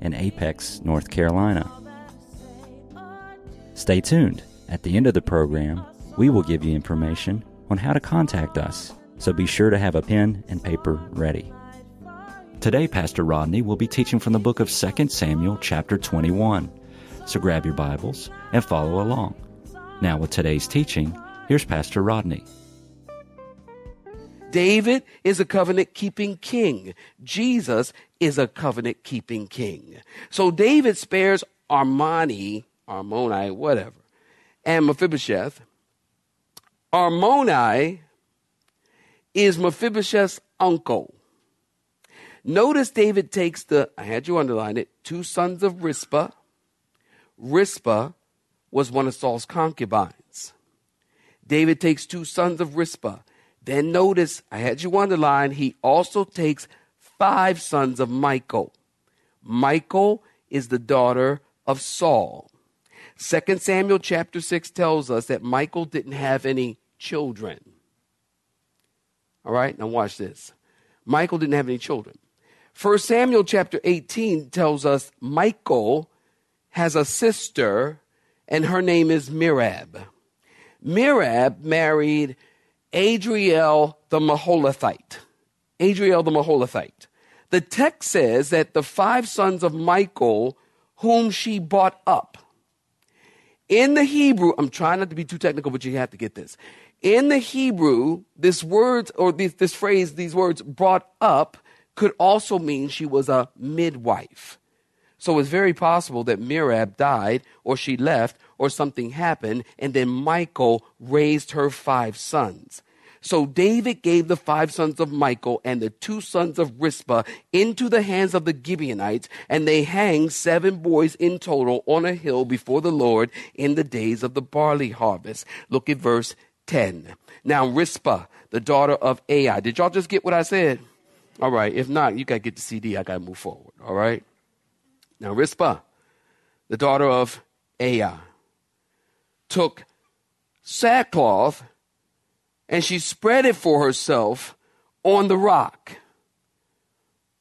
in Apex, North Carolina. Stay tuned. At the end of the program, we will give you information on how to contact us, so be sure to have a pen and paper ready. Today, Pastor Rodney will be teaching from the book of 2 Samuel, chapter 21. So grab your Bibles and follow along. Now, with today's teaching, here's Pastor Rodney. David is a covenant keeping king. Jesus is a covenant keeping king. So David spares Armani, Armoni, whatever, and Mephibosheth. Armoni is Mephibosheth's uncle. Notice David takes the, I had you underline it, two sons of Rizpah. Rizpah was one of Saul's concubines. David takes two sons of Rizpah. Then notice, I had you underline, he also takes five sons of Michal. Michal is the daughter of Saul. 2 Samuel chapter 6 tells us that Michal didn't have any children. All right, now watch this. Michal didn't have any children. 1 Samuel chapter 18 tells us Michal has a sister, and her name is Merab. Merab married Adriel the Maholathite. Adriel the Maholathite. The text says that the five sons of Michal, whom she brought up, in the Hebrew, I'm trying not to be too technical, but you have to get this. In the Hebrew, this word or this, this phrase, these words brought up could also mean she was a midwife. So it's very possible that Merab died or she left or something happened and then Michal raised her five sons. So David gave the five sons of Michal and the two sons of Rizpah into the hands of the Gibeonites, and they hanged seven boys in total on a hill before the Lord in the days of the barley harvest. Look at verse 10. Now Rizpah, the daughter of Ai. Did y'all just get what I said? All right. If not, you got to get the CD. I got to move forward. All right. Now Rizpah, the daughter of Ai, took sackcloth and she spread it for herself on the rock.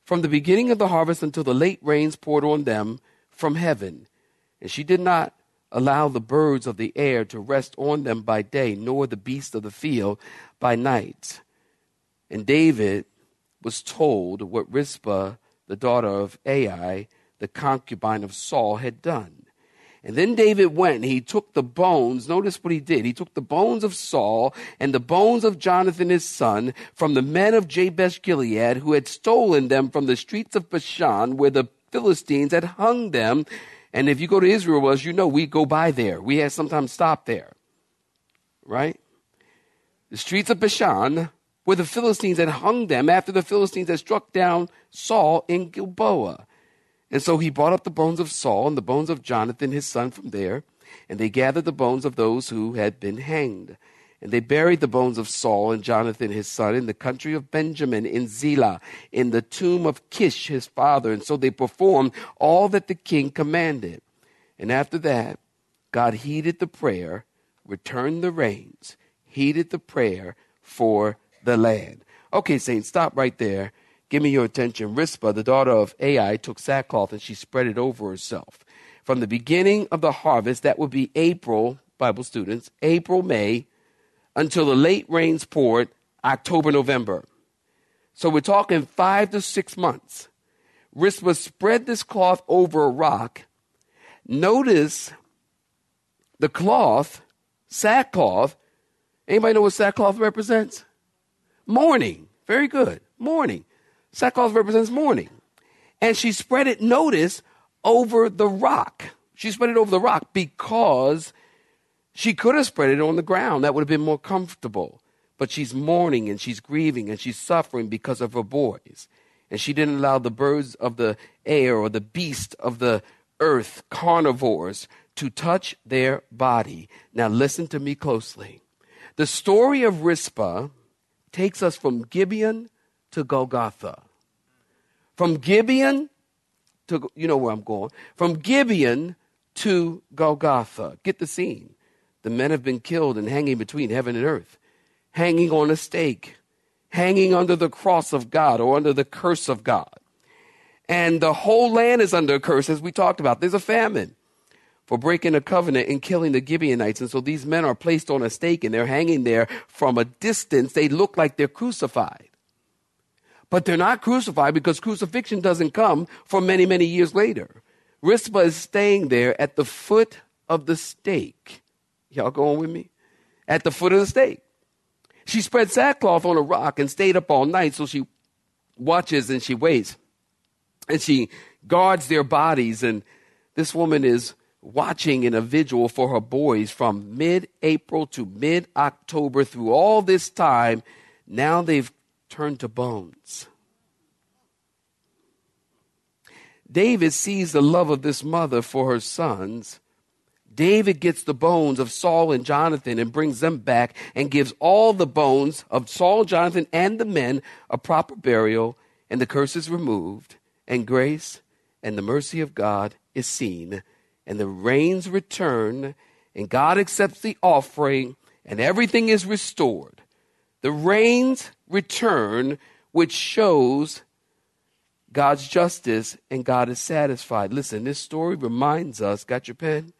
From the beginning of the harvest until the late rains poured on them from heaven. And she did not allow the birds of the air to rest on them by day, nor the beasts of the field by night. And David was told what Rizpah, the daughter of Ai, the concubine of Saul, had done. And then David went and he took the bones. Notice what he did. He took the bones of Saul and the bones of Jonathan his son from the men of Jabesh Gilead who had stolen them from the streets of Bashan where the Philistines had hung them. And if you go to Israel, as you know, we go by there. We had sometimes stop there. Right? The streets of Bashan where the Philistines had hung them after the Philistines had struck down Saul in Gilboa. And so he brought up the bones of Saul and the bones of Jonathan his son from there, and they gathered the bones of those who had been hanged. And they buried the bones of Saul and Jonathan his son in the country of Benjamin in Zelah, in the tomb of Kish his father. And so they performed all that the king commanded. And after that, God heeded the prayer, returned the rains, heeded the prayer for the land. Okay, saints, stop right there Give me your attention. Rizpah, the daughter of Ai, took sackcloth and she spread it over herself. From the beginning of the harvest, that would be April, Bible students, April, May, until the late rains poured, October, November. So we're talking five to six months. Rizpah spread this cloth over a rock. Notice the cloth, sackcloth. Anybody know what sackcloth represents? Mourning. Very good. Mourning. Sackcloth represents mourning. And she spread it, notice, over the rock. She spread it over the rock because she could have spread it on the ground. That would have been more comfortable. But she's mourning and she's grieving and she's suffering because of her boys. And she didn't allow the birds of the air or the beast of the earth carnivores to touch their body. Now, listen to me closely. The story of Rizpah takes us from Gibeon to Golgotha. From Gibeon to, you know where I'm going, from Gibeon to Golgotha. Get the scene. The men have been killed and hanging between heaven and earth, hanging on a stake, hanging under the cross of God or under the curse of God. And the whole land is under a curse, as we talked about. There's a famine for breaking a covenant and killing the Gibeonites. And so these men are placed on a stake and they're hanging there from a distance. They look like they're crucified. But they're not crucified because crucifixion doesn't come for many, many years later. Rizpah is staying there at the foot of the stake. Y'all going with me? At the foot of the stake. She spread sackcloth on a rock and stayed up all night. So she watches and she waits. And she guards their bodies. And this woman is watching in a vigil for her boys from mid April to mid October through all this time. Now they've turned to bones. David sees the love of this mother for her sons. David gets the bones of Saul and Jonathan and brings them back and gives all the bones of Saul, Jonathan, and the men a proper burial, and the curse is removed, and grace and the mercy of God is seen and the rains return, and God accepts the offering, and everything is restored. The rains return, which shows God's justice, and God is satisfied. Listen, this story reminds us, got your pen?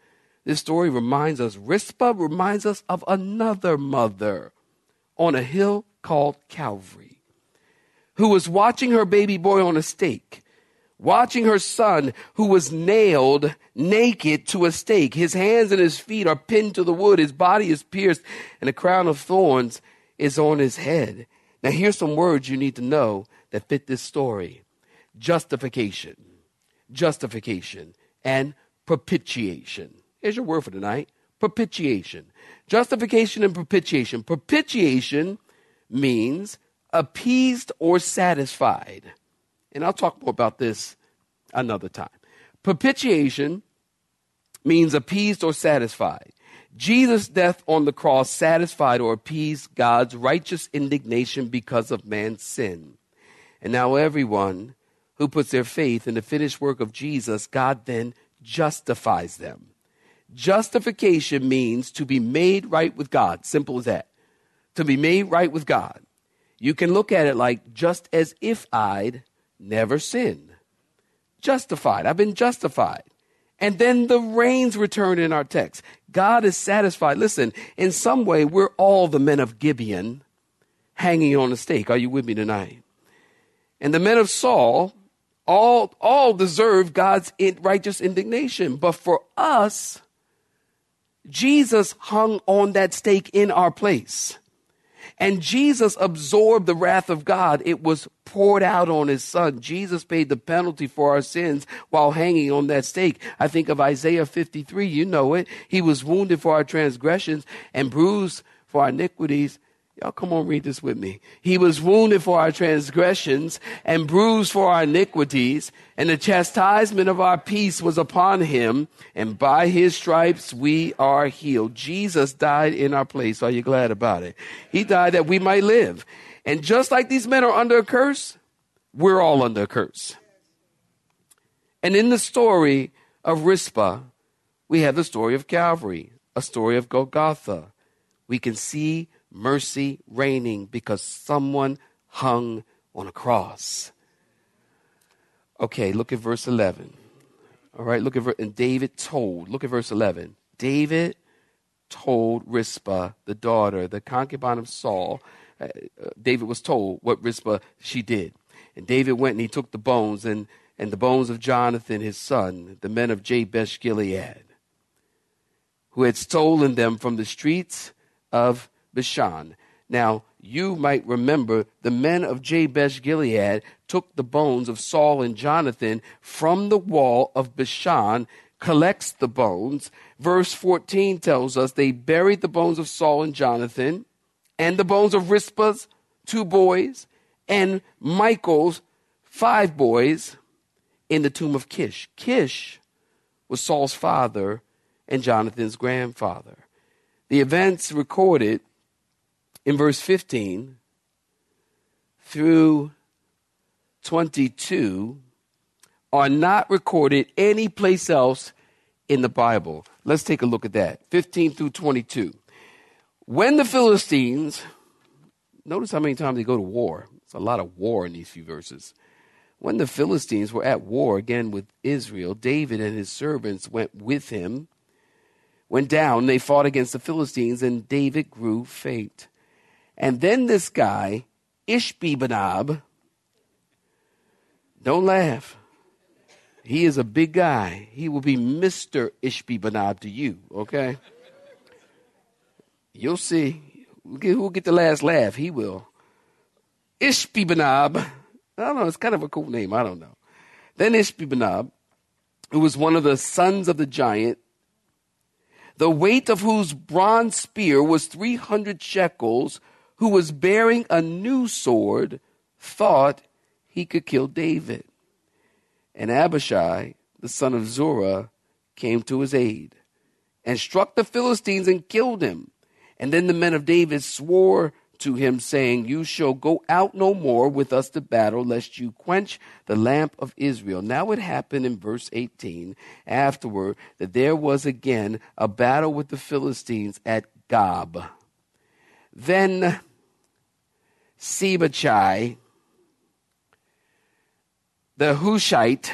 This story reminds us, Rizpah reminds us of another mother on a hill called Calvary who was watching her baby boy on a stake watching her son who was nailed naked to a stake. His hands and his feet are pinned to the wood. His body is pierced and a crown of thorns is on his head. Now here's some words you need to know that fit this story. Justification, justification, and propitiation. Here's your word for tonight. Propitiation. Justification and propitiation. Propitiation means appeased or satisfied. And I'll talk more about this another time. Propitiation means appeased or satisfied. Jesus' death on the cross satisfied or appeased God's righteous indignation because of man's sin. And now, everyone who puts their faith in the finished work of Jesus, God then justifies them. Justification means to be made right with God. Simple as that. To be made right with God. You can look at it like just as if I'd never sinned. Justified. I've been justified. And then the rains return in our text. God is satisfied. Listen, in some way, we're all the men of Gibeon hanging on a stake. Are you with me tonight? And the men of Saul all, all deserve God's righteous indignation. But for us, Jesus hung on that stake in our place. And Jesus absorbed the wrath of God. It was poured out on his son. Jesus paid the penalty for our sins while hanging on that stake. I think of Isaiah 53. You know it. He was wounded for our transgressions and bruised for our iniquities. Y'all come on, read this with me. He was wounded for our transgressions and bruised for our iniquities, and the chastisement of our peace was upon him, and by his stripes we are healed. Jesus died in our place. Are you glad about it? He died that we might live. And just like these men are under a curse, we're all under a curse. And in the story of Rizpah, we have the story of Calvary, a story of Golgotha. We can see mercy reigning because someone hung on a cross. Okay, look at verse 11. All right, look at and David told. Look at verse 11. David told Rizpah, the daughter, the concubine of Saul. Uh, uh, David was told what Rizpah she did. And David went and he took the bones and, and the bones of Jonathan, his son, the men of Jabesh Gilead, who had stolen them from the streets of Bashan. Now, you might remember the men of Jabesh Gilead took the bones of Saul and Jonathan from the wall of Bashan, collects the bones. Verse 14 tells us they buried the bones of Saul and Jonathan and the bones of Rizpah's two boys and Michal's five boys in the tomb of Kish. Kish was Saul's father and Jonathan's grandfather. The events recorded in verse 15 through 22 are not recorded any place else in the Bible. Let's take a look at that. 15 through 22. When the Philistines, notice how many times they go to war. It's a lot of war in these few verses. When the Philistines were at war again with Israel, David and his servants went with him. Went down, they fought against the Philistines, and David grew faint. And then this guy, Ishbi-benob, don't laugh. He is a big guy. He will be Mr. Ishbi-benob to you, okay? You'll see. Who will get the last laugh? He will. Ishbi-benob. I don't know. It's kind of a cool name. I don't know. Then Ishbi-benob, who was one of the sons of the giant, the weight of whose bronze spear was 300 shekels, who was bearing a new sword, thought he could kill David. And Abishai, the son of Zerah, came to his aid and struck the Philistines and killed him. And then the men of David swore to him, saying, You shall go out no more with us to battle, lest you quench the lamp of Israel. Now it happened in verse 18 afterward that there was again a battle with the Philistines at Gob. Then Sibbechai, the Hushite,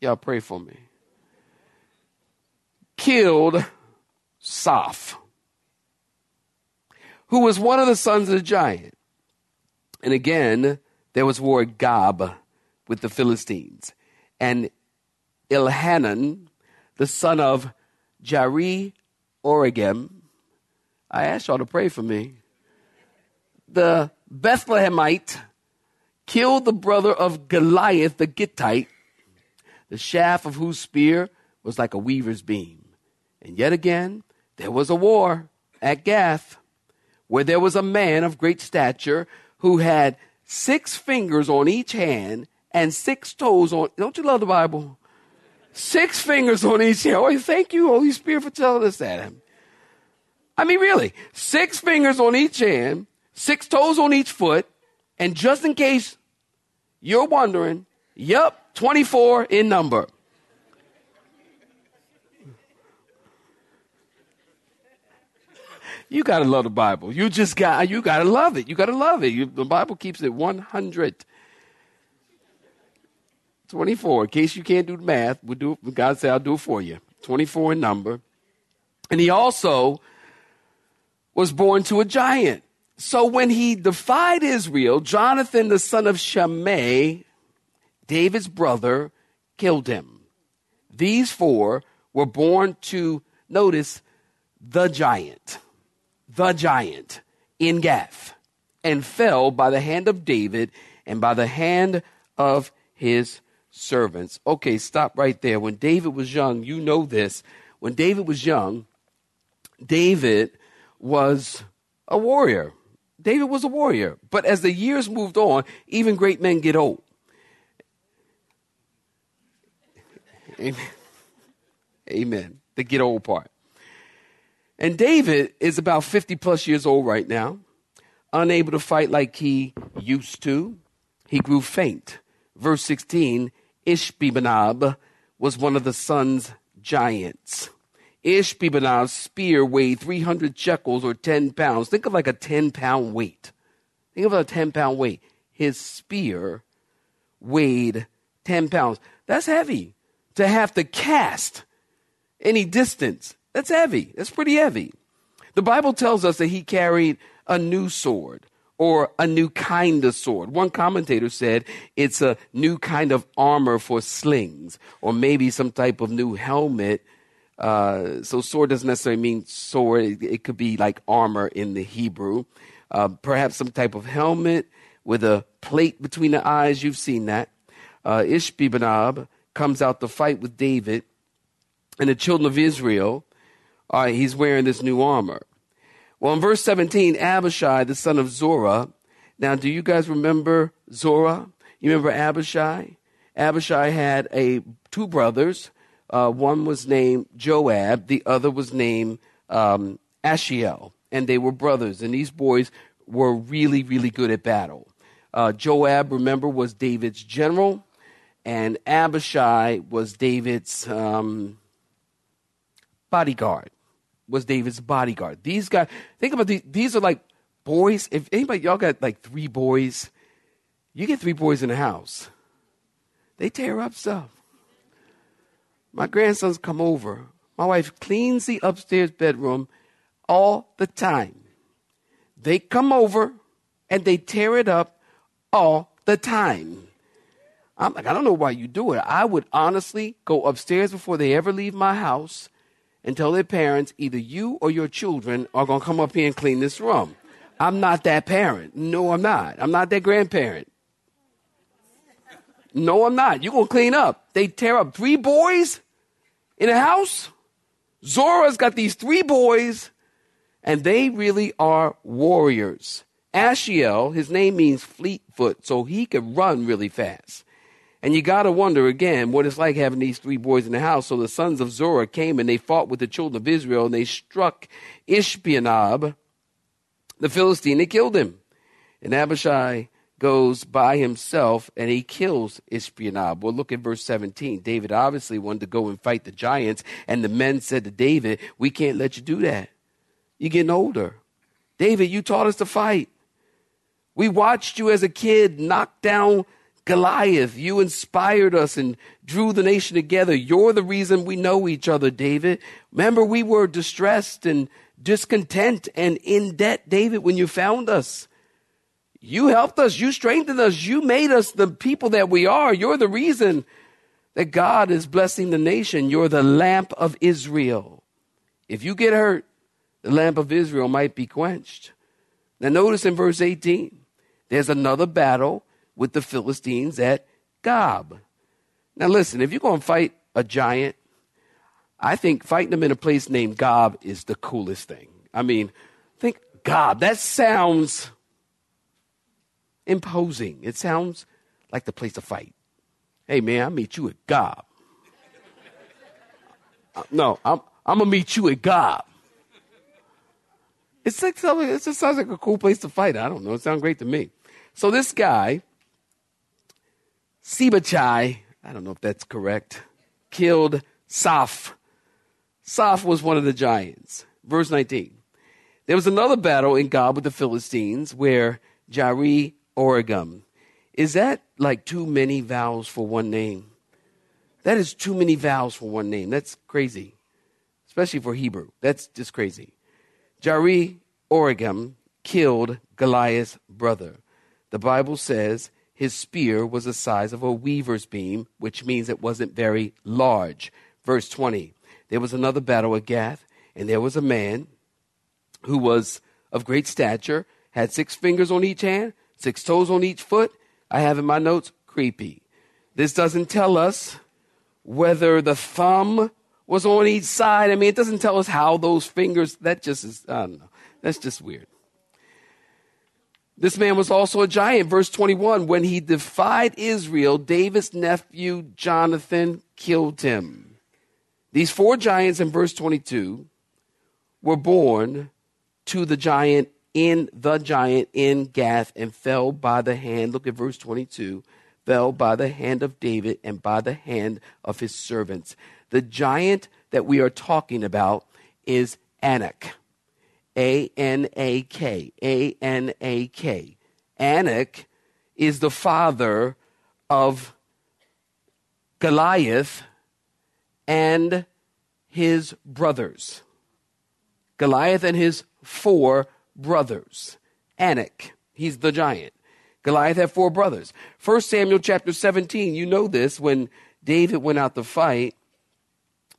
y'all pray for me, killed Saph who was one of the sons of the giant. And again, there was war at Gob with the Philistines. And Ilhanan, the son of Jari Oregem, I asked y'all to pray for me. The Bethlehemite killed the brother of Goliath the Gittite, the shaft of whose spear was like a weaver's beam. And yet again, there was a war at Gath where there was a man of great stature who had six fingers on each hand and six toes on. Don't you love the Bible? Six fingers on each hand. Oh, thank you, Holy Spirit, for telling us that. I mean, really, six fingers on each hand, six toes on each foot, and just in case you're wondering, yep, 24 in number. You got to love the Bible. You just got, you got to love it. You got to love it. You, the Bible keeps it 100. 24. In case you can't do the math, we'll do. God said, I'll do it for you. 24 in number. And he also was born to a giant. So when he defied Israel, Jonathan, the son of Shimei, David's brother, killed him. These four were born to, notice, the giant the giant in Gath and fell by the hand of David and by the hand of his servants. Okay, stop right there. When David was young, you know this. When David was young, David was a warrior. David was a warrior. But as the years moved on, even great men get old. Amen. Amen. The get old part. And David is about 50 plus years old right now, unable to fight like he used to. He grew faint. Verse 16 Ishbi-benob was one of the son's giants. Ishbi-benob's spear weighed 300 shekels or 10 pounds. Think of like a 10 pound weight. Think of a 10 pound weight. His spear weighed 10 pounds. That's heavy to have to cast any distance that's heavy. That's pretty heavy. The Bible tells us that he carried a new sword or a new kind of sword. One commentator said it's a new kind of armor for slings or maybe some type of new helmet. Uh, so sword doesn't necessarily mean sword. It, it could be like armor in the Hebrew. Uh, perhaps some type of helmet with a plate between the eyes. You've seen that. Uh, Ishbi-benob comes out to fight with David and the children of Israel right, he's wearing this new armor. Well, in verse 17, Abishai, the son of Zorah. Now, do you guys remember Zorah? You remember Abishai? Abishai had a two brothers. Uh, one was named Joab, the other was named um, Ashiel, and they were brothers. And these boys were really, really good at battle. Uh, Joab, remember, was David's general, and Abishai was David's um, bodyguard. Was David's bodyguard. These guys, think about these. These are like boys. If anybody, y'all got like three boys, you get three boys in the house. They tear up stuff. My grandsons come over. My wife cleans the upstairs bedroom all the time. They come over and they tear it up all the time. I'm like, I don't know why you do it. I would honestly go upstairs before they ever leave my house and tell their parents either you or your children are going to come up here and clean this room. I'm not that parent. No, I'm not. I'm not that grandparent. No, I'm not. You're going to clean up. They tear up three boys in a house. Zora's got these three boys, and they really are warriors. Ashiel, his name means fleet foot, so he could run really fast. And you got to wonder again what it's like having these three boys in the house. So the sons of Zora came and they fought with the children of Israel and they struck Ishbianab, the Philistine. They killed him. And Abishai goes by himself and he kills Ishbianab. Well, look at verse 17. David obviously wanted to go and fight the giants, and the men said to David, We can't let you do that. You're getting older. David, you taught us to fight. We watched you as a kid knock down Goliath. You inspired us and drew the nation together. You're the reason we know each other, David. Remember, we were distressed and discontent and in debt, David, when you found us. You helped us. You strengthened us. You made us the people that we are. You're the reason that God is blessing the nation. You're the lamp of Israel. If you get hurt, the lamp of Israel might be quenched. Now, notice in verse 18, there's another battle with the Philistines at Gob. Now, listen, if you're going to fight a giant, I think fighting them in a place named Gob is the coolest thing. I mean, think Gob. That sounds imposing. It sounds like the place to fight. Hey, man, I'll meet you at Gob. Uh, no, I'm, I'm going to meet you at Gob. It's like it just sounds like a cool place to fight. I don't know. It sounds great to me. So this guy, Sibachai, I don't know if that's correct, killed Saf. Saf was one of the giants. Verse 19. There was another battle in Gob with the Philistines where Jari Oregum. Is that like too many vowels for one name? That is too many vowels for one name. That's crazy, especially for Hebrew. That's just crazy. Jari Oregum killed Goliath's brother. The Bible says his spear was the size of a weaver's beam, which means it wasn't very large. Verse 20 There was another battle at Gath, and there was a man who was of great stature, had six fingers on each hand, six toes on each foot. I have in my notes, creepy. This doesn't tell us whether the thumb was on each side. I mean, it doesn't tell us how those fingers, that just is, I don't know. That's just weird. This man was also a giant. Verse 21 When he defied Israel, David's nephew Jonathan killed him. These four giants in verse 22 were born to the giant in the giant in Gath and fell by the hand. Look at verse 22 fell by the hand of David and by the hand of his servants. The giant that we are talking about is Anak. A N A K. A N A K. Anak is the father of Goliath and his brothers. Goliath and his four brothers. Anak, he's the giant. Goliath had four brothers. First Samuel chapter 17, you know this, when David went out to fight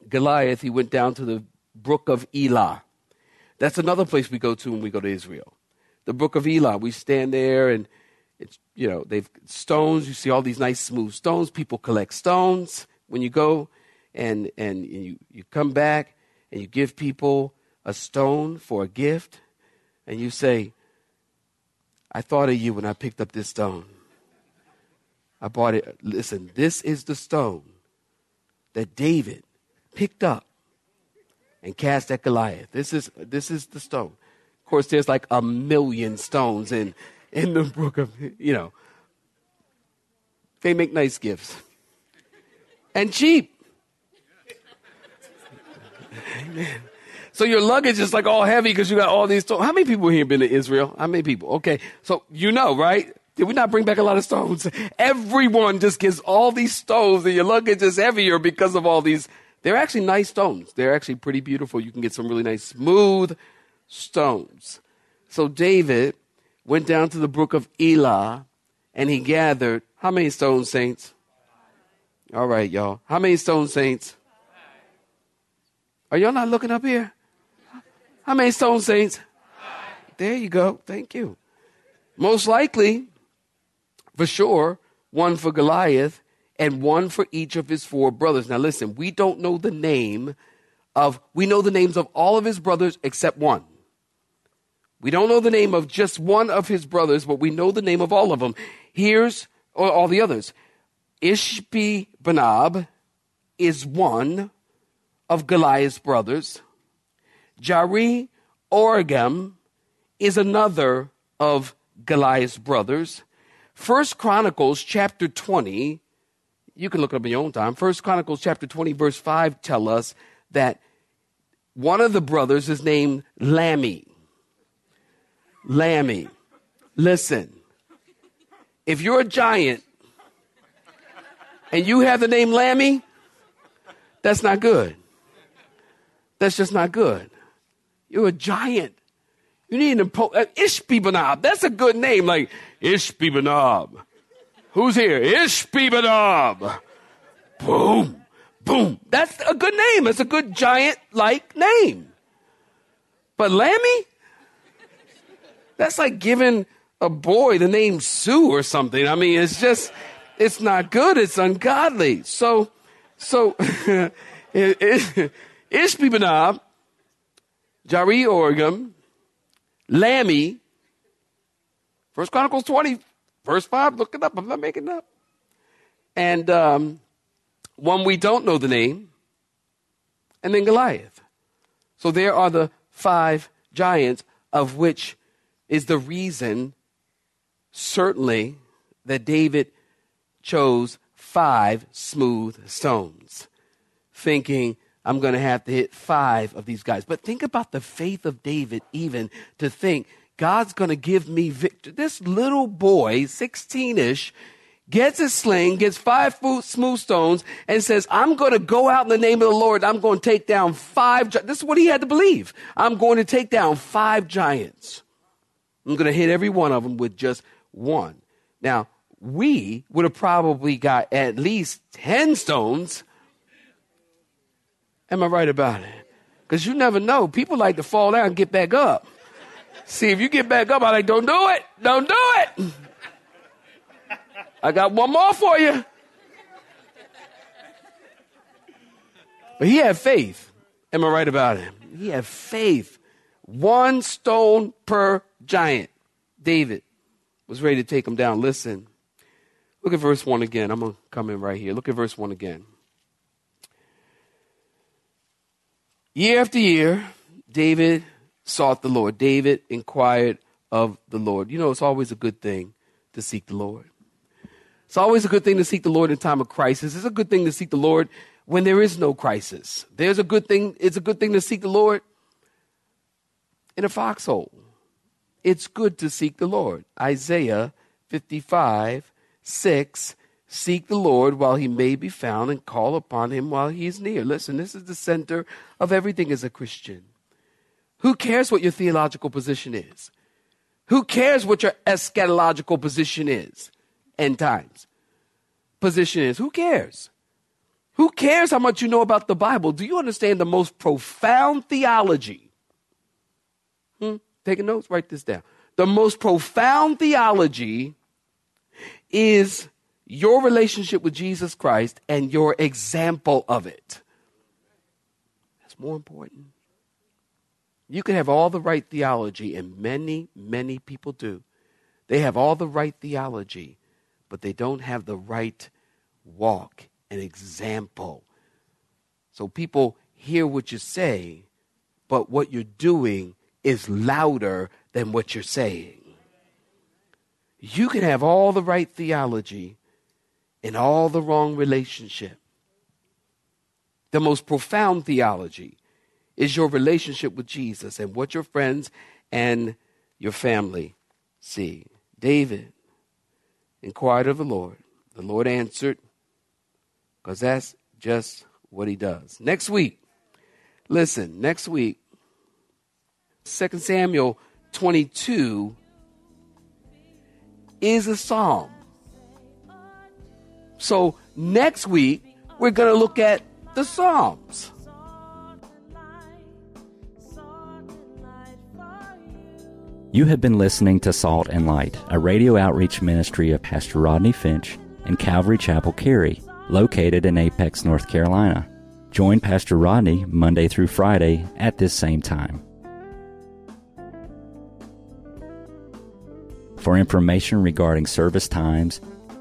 Goliath, he went down to the brook of Elah. That's another place we go to when we go to Israel. The Brook of Elah. We stand there and it's, you know, they've stones. You see all these nice smooth stones. People collect stones when you go and, and you, you come back and you give people a stone for a gift and you say, I thought of you when I picked up this stone. I bought it. Listen, this is the stone that David picked up and cast at Goliath. This is, this is the stone. Of course, there's like a million stones in, in the book of, you know, they make nice gifts and cheap. Amen. So your luggage is like all heavy because you got all these stones. How many people here been to Israel? How many people? Okay. So you know, right? Did we not bring back a lot of stones? Everyone just gets all these stones and your luggage is heavier because of all these. They're actually nice stones. They're actually pretty beautiful. You can get some really nice smooth stones. So David went down to the brook of Elah and he gathered how many stone saints? All right, y'all. How many stone saints? Are y'all not looking up here? How many stone saints? There you go. Thank you. Most likely, for sure, one for Goliath and one for each of his four brothers. Now listen, we don't know the name of, we know the names of all of his brothers except one. We don't know the name of just one of his brothers, but we know the name of all of them. Here's all the others. Ishbi Benab is one of Goliath's brothers. Jari Oregem is another of Goliath's brothers. First Chronicles chapter 20, you can look it up in your own time. First Chronicles chapter 20, verse 5 tell us that one of the brothers is named Lammy. Lammy. Listen, if you're a giant and you have the name Lammy, that's not good. That's just not good. You're a giant. You need an impo- uh, Ishbibanab. That's a good name, like Ishbibanab. Who's here? Ishbibanab. Boom, boom. That's a good name. It's a good giant-like name. But Lammy, that's like giving a boy the name Sue or something. I mean, it's just, it's not good. It's ungodly. So, so, Ishbibanab Jari Oregem, Lammy, First Chronicles 20, verse 5, look it up. I'm not making it up. And um, one we don't know the name, and then Goliath. So there are the five giants, of which is the reason, certainly, that David chose five smooth stones, thinking I'm going to have to hit five of these guys. But think about the faith of David, even to think God's going to give me victory. This little boy, 16 ish, gets a sling, gets five foot smooth stones, and says, I'm going to go out in the name of the Lord. I'm going to take down five. Gi-. This is what he had to believe. I'm going to take down five giants. I'm going to hit every one of them with just one. Now, we would have probably got at least 10 stones Am I right about it? Because you never know. People like to fall down and get back up. See, if you get back up, I'm like, don't do it. Don't do it. I got one more for you. But he had faith. Am I right about it? He had faith. One stone per giant. David was ready to take him down. Listen. Look at verse 1 again. I'm going to come in right here. Look at verse 1 again. Year after year, David sought the Lord. David inquired of the Lord. You know, it's always a good thing to seek the Lord. It's always a good thing to seek the Lord in time of crisis. It's a good thing to seek the Lord when there is no crisis. There's a good thing, it's a good thing to seek the Lord in a foxhole. It's good to seek the Lord. Isaiah 55, 6 Seek the Lord while he may be found and call upon him while he is near. Listen, this is the center of everything as a Christian. Who cares what your theological position is? Who cares what your eschatological position is? End times. Position is. Who cares? Who cares how much you know about the Bible? Do you understand the most profound theology? Hmm? Taking notes? Write this down. The most profound theology is your relationship with Jesus Christ and your example of it. That's more important. You can have all the right theology, and many, many people do. They have all the right theology, but they don't have the right walk and example So people hear what you say, but what you're doing is louder than what you're saying. You can have all the right theology and all the wrong relationship. The most profound theology is your relationship with Jesus and what your friends and your family see. David inquired of the Lord. The Lord answered, because that's just what he does. Next week, listen, next week, 2 Samuel 22 is a psalm. So next week, we're going to look at the Psalms. You have been listening to Salt and Light, a radio outreach ministry of Pastor Rodney Finch and Calvary Chapel Cary, located in Apex, North Carolina. Join Pastor Rodney Monday through Friday at this same time. For information regarding service times,